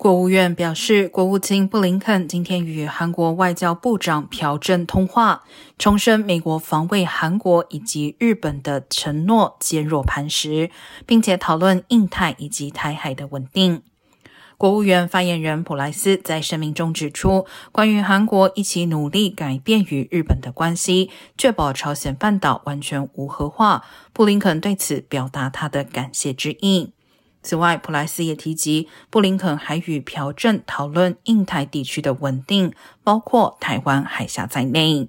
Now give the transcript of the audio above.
国务院表示，国务卿布林肯今天与韩国外交部长朴正通话，重申美国防卫韩国以及日本的承诺坚若磐石，并且讨论印太以及台海的稳定。国务院发言人普莱斯在声明中指出，关于韩国一起努力改变与日本的关系，确保朝鲜半岛完全无核化，布林肯对此表达他的感谢之意。此外，普莱斯也提及，布林肯还与朴正讨论印太地区的稳定，包括台湾海峡在内。